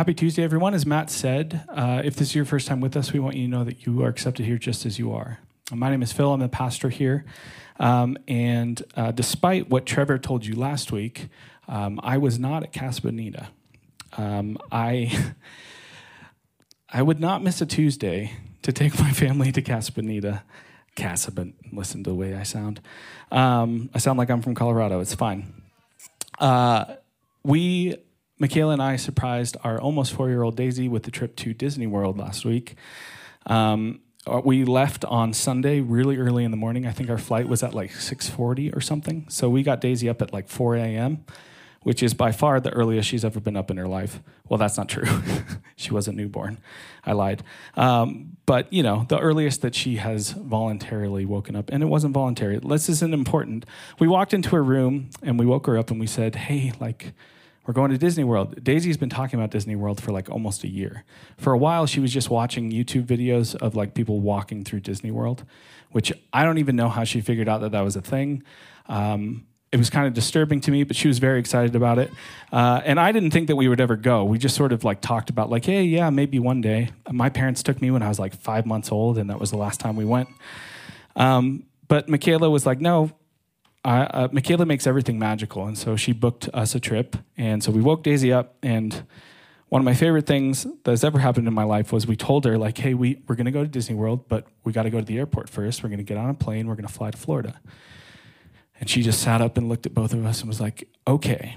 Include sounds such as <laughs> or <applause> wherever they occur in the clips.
happy Tuesday, everyone. As Matt said, uh, if this is your first time with us, we want you to know that you are accepted here just as you are. My name is Phil. I'm the pastor here. Um, and uh, despite what Trevor told you last week, um, I was not at Casa Bonita. Um, I, <laughs> I would not miss a Tuesday to take my family to Casa Bonita. Casa, listen to the way I sound. Um, I sound like I'm from Colorado. It's fine. Uh, we Michaela and I surprised our almost four year old Daisy with the trip to Disney World last week. Um, uh, we left on Sunday really early in the morning. I think our flight was at like 6:40 or something. So we got Daisy up at like 4 a.m., which is by far the earliest she's ever been up in her life. Well, that's not true. <laughs> she wasn't newborn. I lied. Um, but you know, the earliest that she has voluntarily woken up, and it wasn't voluntary. This isn't important. We walked into her room and we woke her up and we said, "Hey, like." We're going to Disney World. Daisy's been talking about Disney World for like almost a year. For a while, she was just watching YouTube videos of like people walking through Disney World, which I don't even know how she figured out that that was a thing. Um, it was kind of disturbing to me, but she was very excited about it. Uh, and I didn't think that we would ever go. We just sort of like talked about like, hey, yeah, maybe one day. My parents took me when I was like five months old, and that was the last time we went. Um, but Michaela was like, no, uh, Michaela makes everything magical, and so she booked us a trip. And so we woke Daisy up, and one of my favorite things that's ever happened in my life was we told her like, "Hey, we we're gonna go to Disney World, but we got to go to the airport first. We're gonna get on a plane. We're gonna fly to Florida." And she just sat up and looked at both of us and was like, "Okay."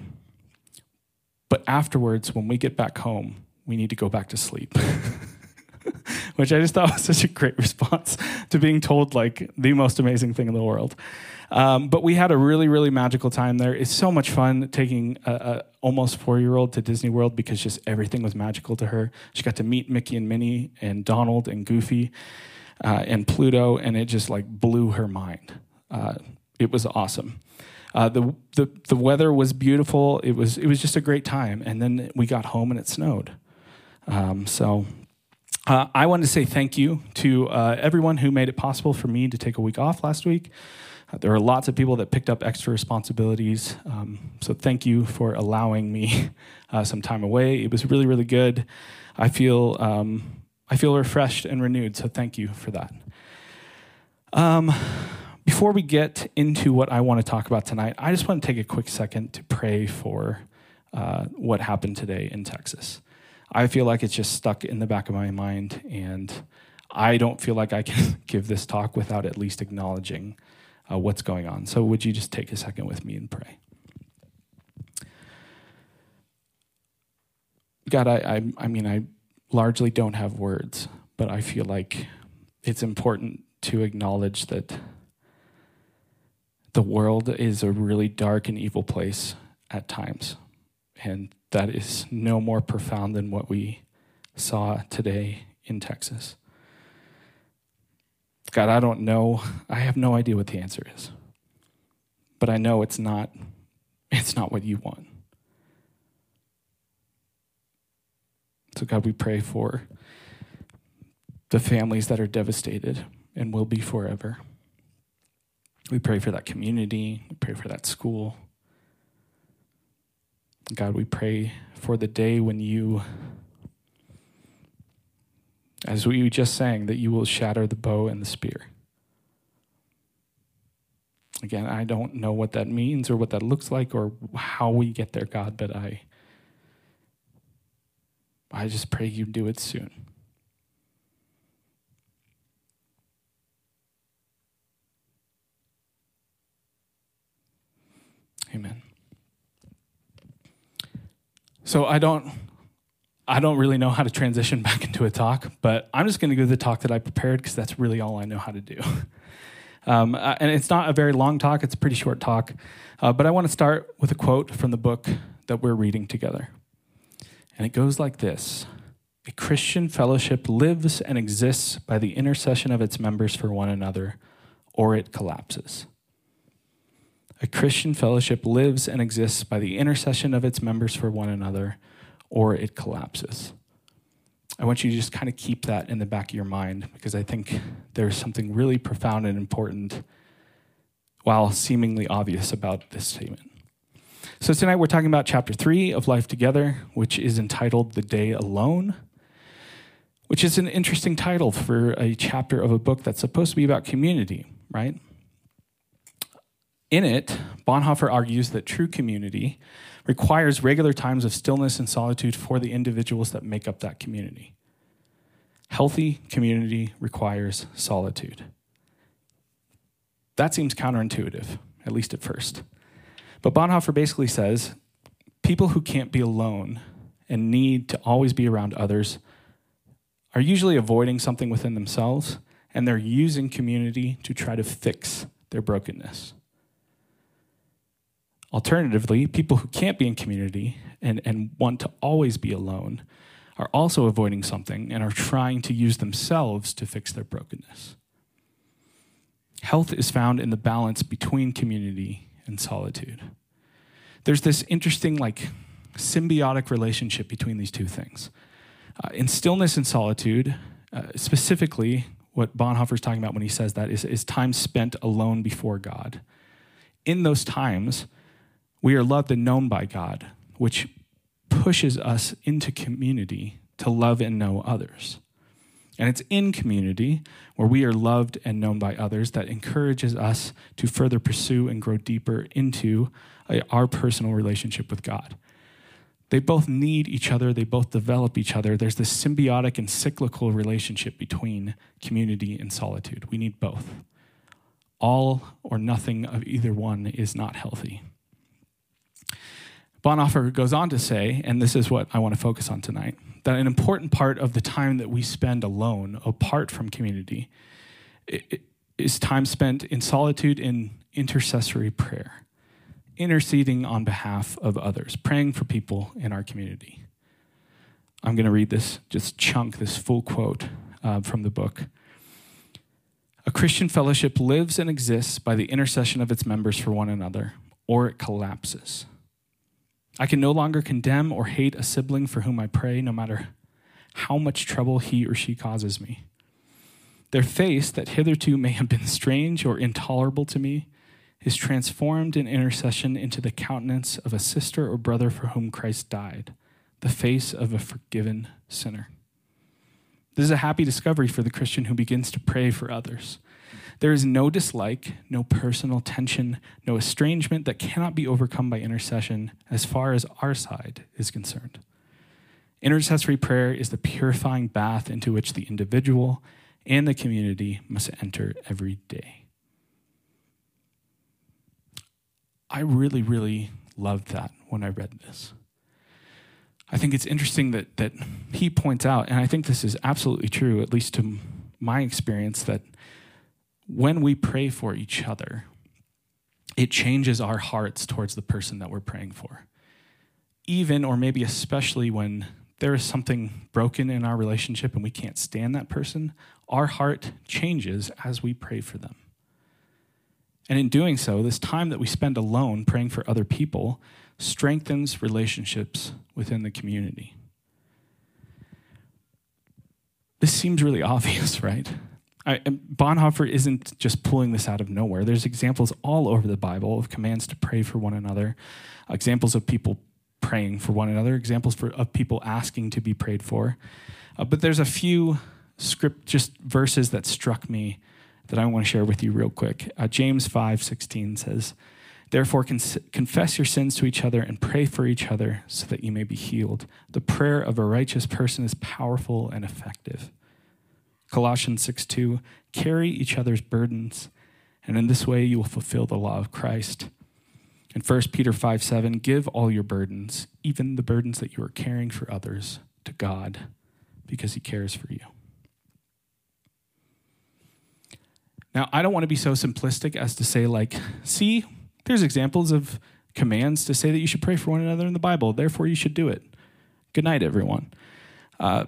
But afterwards, when we get back home, we need to go back to sleep. <laughs> Which I just thought was such a great response to being told like the most amazing thing in the world. Um, but we had a really, really magical time there. It's so much fun taking a, a almost four year old to Disney World because just everything was magical to her. She got to meet Mickey and Minnie and Donald and Goofy uh, and Pluto, and it just like blew her mind. Uh, it was awesome. Uh, the, the the weather was beautiful. It was it was just a great time. And then we got home and it snowed. Um, so uh, I wanted to say thank you to uh, everyone who made it possible for me to take a week off last week. There are lots of people that picked up extra responsibilities. Um, so thank you for allowing me uh, some time away. It was really, really good. I feel um, I feel refreshed and renewed. So thank you for that. Um, before we get into what I want to talk about tonight, I just want to take a quick second to pray for uh, what happened today in Texas. I feel like it's just stuck in the back of my mind, and I don't feel like I can <laughs> give this talk without at least acknowledging uh, what's going on. So, would you just take a second with me and pray? God, I, I, I mean, I largely don't have words, but I feel like it's important to acknowledge that the world is a really dark and evil place at times. And that is no more profound than what we saw today in Texas. God, I don't know. I have no idea what the answer is. But I know it's not it's not what you want. So God, we pray for the families that are devastated and will be forever. We pray for that community, we pray for that school. God, we pray for the day when you as we just sang, that you will shatter the bow and the spear. Again, I don't know what that means or what that looks like or how we get there, God, but I I just pray you do it soon. Amen. So I don't I don't really know how to transition <laughs> back into a talk, but I'm just going to do the talk that I prepared because that's really all I know how to do. <laughs> Um, uh, and it's not a very long talk, it's a pretty short talk. Uh, but I want to start with a quote from the book that we're reading together. And it goes like this A Christian fellowship lives and exists by the intercession of its members for one another, or it collapses. A Christian fellowship lives and exists by the intercession of its members for one another, or it collapses. I want you to just kind of keep that in the back of your mind because I think there's something really profound and important while seemingly obvious about this statement. So tonight we're talking about chapter three of Life Together, which is entitled The Day Alone, which is an interesting title for a chapter of a book that's supposed to be about community, right? In it, Bonhoeffer argues that true community requires regular times of stillness and solitude for the individuals that make up that community. Healthy community requires solitude. That seems counterintuitive, at least at first. But Bonhoeffer basically says people who can't be alone and need to always be around others are usually avoiding something within themselves and they're using community to try to fix their brokenness. Alternatively, people who can't be in community and, and want to always be alone are also avoiding something and are trying to use themselves to fix their brokenness. Health is found in the balance between community and solitude. There's this interesting, like, symbiotic relationship between these two things. Uh, in stillness and solitude, uh, specifically, what Bonhoeffer is talking about when he says that is, is time spent alone before God. In those times, we are loved and known by God, which pushes us into community to love and know others. And it's in community where we are loved and known by others that encourages us to further pursue and grow deeper into a, our personal relationship with God. They both need each other, they both develop each other. There's this symbiotic and cyclical relationship between community and solitude. We need both. All or nothing of either one is not healthy. Bonhoeffer goes on to say, and this is what I want to focus on tonight, that an important part of the time that we spend alone, apart from community, is time spent in solitude in intercessory prayer, interceding on behalf of others, praying for people in our community. I'm going to read this, just chunk, this full quote uh, from the book. A Christian fellowship lives and exists by the intercession of its members for one another, or it collapses. I can no longer condemn or hate a sibling for whom I pray, no matter how much trouble he or she causes me. Their face, that hitherto may have been strange or intolerable to me, is transformed in intercession into the countenance of a sister or brother for whom Christ died, the face of a forgiven sinner. This is a happy discovery for the Christian who begins to pray for others. There is no dislike, no personal tension, no estrangement that cannot be overcome by intercession as far as our side is concerned. Intercessory prayer is the purifying bath into which the individual and the community must enter every day. I really, really loved that when I read this. I think it's interesting that, that he points out, and I think this is absolutely true, at least to my experience, that when we pray for each other, it changes our hearts towards the person that we're praying for. Even or maybe especially when there is something broken in our relationship and we can't stand that person, our heart changes as we pray for them. And in doing so, this time that we spend alone praying for other people strengthens relationships within the community. This seems really <laughs> obvious, right? I, Bonhoeffer isn't just pulling this out of nowhere. There's examples all over the Bible of commands to pray for one another, examples of people praying for one another, examples for, of people asking to be prayed for. Uh, but there's a few script, just verses that struck me that I want to share with you real quick. Uh, James 5 16 says, Therefore, confess your sins to each other and pray for each other so that you may be healed. The prayer of a righteous person is powerful and effective. Colossians 6 2, carry each other's burdens, and in this way you will fulfill the law of Christ. And 1 Peter 5 7, give all your burdens, even the burdens that you are carrying for others, to God, because he cares for you. Now, I don't want to be so simplistic as to say, like, see, there's examples of commands to say that you should pray for one another in the Bible, therefore you should do it. Good night, everyone. Uh,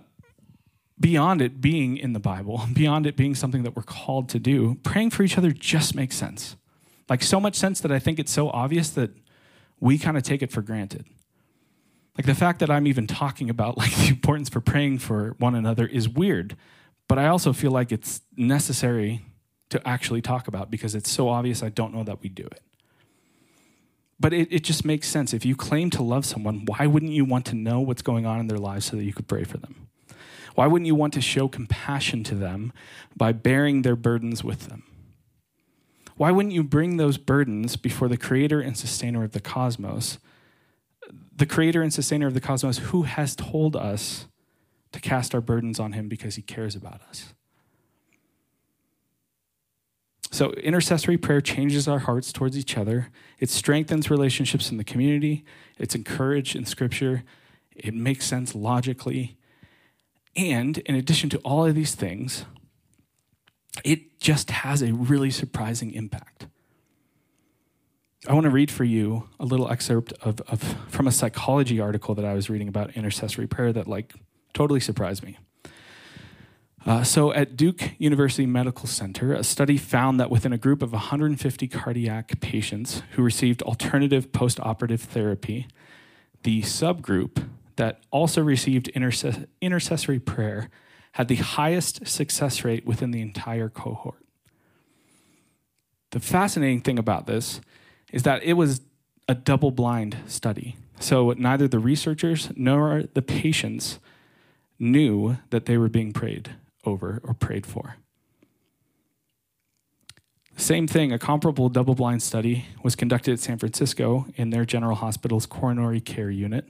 beyond it being in the Bible, <laughs> beyond it being something that we're called to do, praying for each other just makes sense. Like so much sense that I think it's so obvious that we kind of take it for granted. Like the fact that I'm even talking about <laughs> like the importance for praying for one another is weird, but I also feel like it's necessary to actually talk about because it's so obvious I don't know that we do it. But it, it just makes sense. If you claim to love someone, why wouldn't you want to know what's going on in their lives so that you could pray for them? Why wouldn't you want to show compassion to them by bearing their burdens with them? Why wouldn't you bring those burdens before the creator and sustainer of the cosmos? The creator and sustainer of the cosmos who has told us to cast our burdens on him because he cares about us. So, intercessory prayer changes our hearts towards each other. It strengthens relationships in the community. It's encouraged in Scripture. It makes sense logically. And in addition to all of these things, it just has a really surprising impact. I want to read for you a little excerpt of, of, from a psychology article that I was reading about intercessory prayer that like totally surprised me. Uh, so, at Duke University Medical Center, a study found that within a group of 150 cardiac patients who received alternative post operative therapy, the subgroup that also received intercess- intercessory prayer had the highest success rate within the entire cohort. The fascinating thing about this is that it was a double blind study. So, neither the researchers nor the patients knew that they were being prayed over or prayed for. Same thing, a comparable double blind study was conducted at San Francisco in their General Hospital's coronary care unit,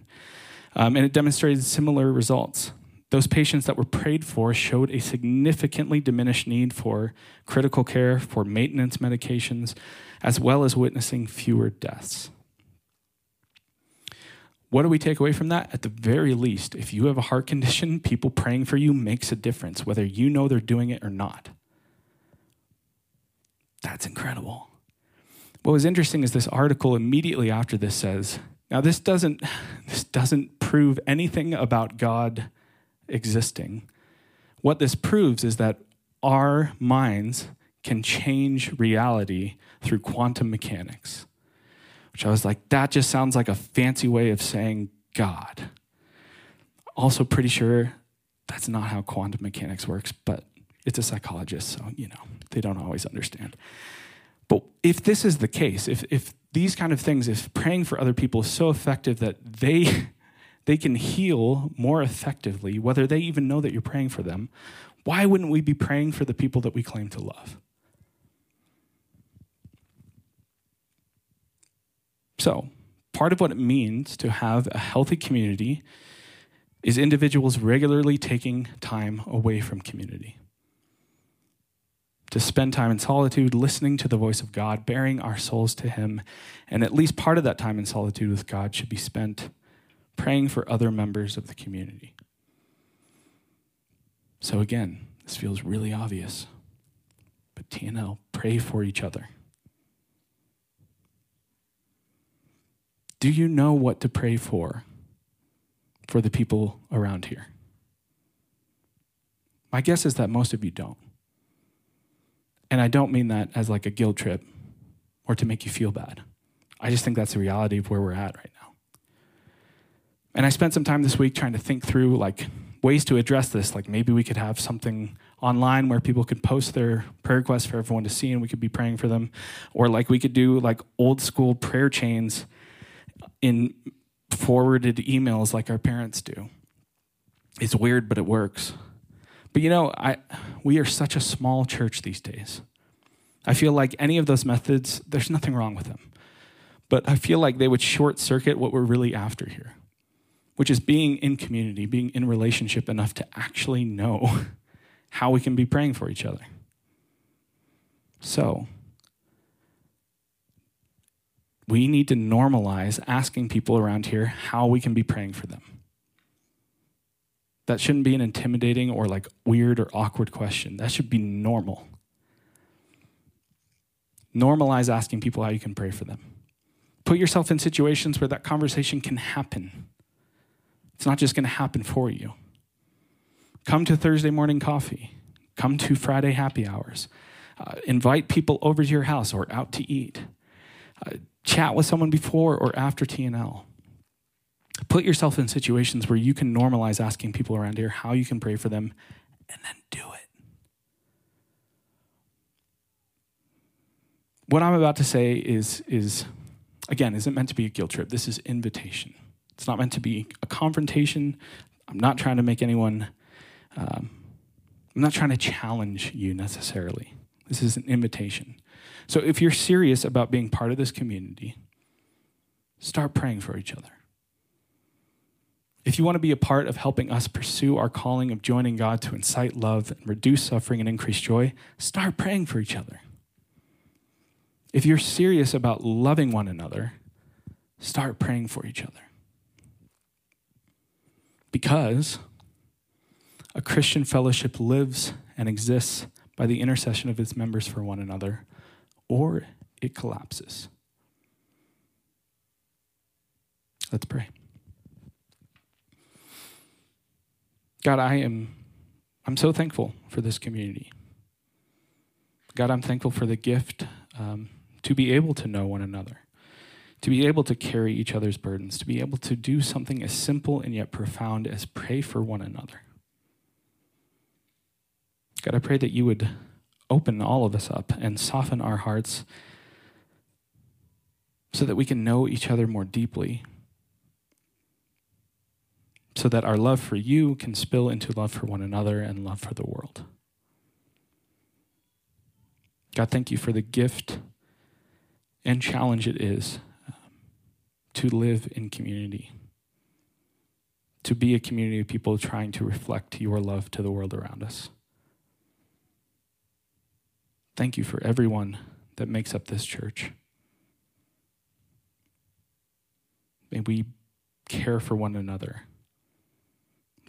um, and it demonstrated similar results. Those patients that were prayed for showed a significantly diminished need for critical care, for maintenance medications, as well as witnessing fewer deaths. What do we take away from that? At the very least, if you have a heart <laughs> condition, people praying for you makes a difference, whether you know they're doing it or not. That's incredible. What was interesting is this article immediately after this says, now this doesn't <sighs> this doesn't prove anything about God existing. What this proves is that our minds can change reality through quantum mechanics which I was like, that just sounds like a fancy way of saying God. Also, pretty sure that's not how quantum mechanics works, but it's a psychologist, so, you know, they don't always understand. But if this is the case, if, if these kind of things, if praying for other people is so effective that they, <laughs> they can heal more effectively, whether they even know that you're praying for them, why wouldn't we be praying for the people that we claim to love? So, part of what it means to have a healthy community is individuals regularly taking time away from community. To spend time in solitude, listening to the voice of God, baring our souls to Him, and at least part of that time in solitude with God should be spent praying for other members of the community. So, again, this feels really obvious, but TNL, pray for each other. Do you know what to pray for for the people around here? My guess is that most of you don't. And I don't mean that as like a guilt trip or to make you feel bad. I just think that's the reality of where we're at right now. And I spent some time this week trying to think through like ways to address this. Like maybe we could have something online where people could post their prayer requests for everyone to see and we could be praying for them. Or like we could do like old school prayer chains in forwarded emails like our parents do. It's weird, but it works. But you know, I, we are such a small church these days. I feel like any of those methods, there's nothing wrong with them. But I feel like they would short circuit what we're really after here, which is being in community, being in relationship enough to actually know <laughs> how we can be praying for each other. So, we need to normalize asking people around here how we can be praying for them. That shouldn't be an intimidating or like weird or awkward question. That should be normal. Normalize asking people how you can pray for them. Put yourself in situations where that conversation can happen. It's not just going to happen for you. Come to Thursday morning coffee. Come to Friday happy hours. Uh, invite people over to your house or out to eat. Uh, chat with someone before or after TNL. Put yourself in situations where you can normalize asking people around here how you can pray for them and then do it. What I'm about to say is, is again, isn't meant to be a guilt trip. This is invitation. It's not meant to be a confrontation. I'm not trying to make anyone, um, I'm not trying to challenge you necessarily. This is an invitation. So if you're serious about being part of this community, start praying for each other. If you want to be a part of helping us pursue our calling of joining God to incite love and reduce suffering and increase joy, start praying for each other. If you're serious about loving one another, start praying for each other. Because a Christian fellowship lives and exists by the intercession of its members for one another, or it collapses. Let's pray. God, I am I'm so thankful for this community. God, I'm thankful for the gift um, to be able to know one another to be able to carry each other's burdens, to be able to do something as simple and yet profound as pray for one another. God, I pray that you would open all of us up and soften our hearts so that we can know each other more deeply, so that our love for you can spill into love for one another and love for the world. God, thank you for the gift and challenge it is um, to live in community, to be a community of people trying to reflect your love to the world around us. Thank you for everyone that makes up this church. May we care for one another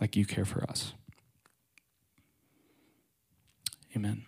like you care for us. Amen.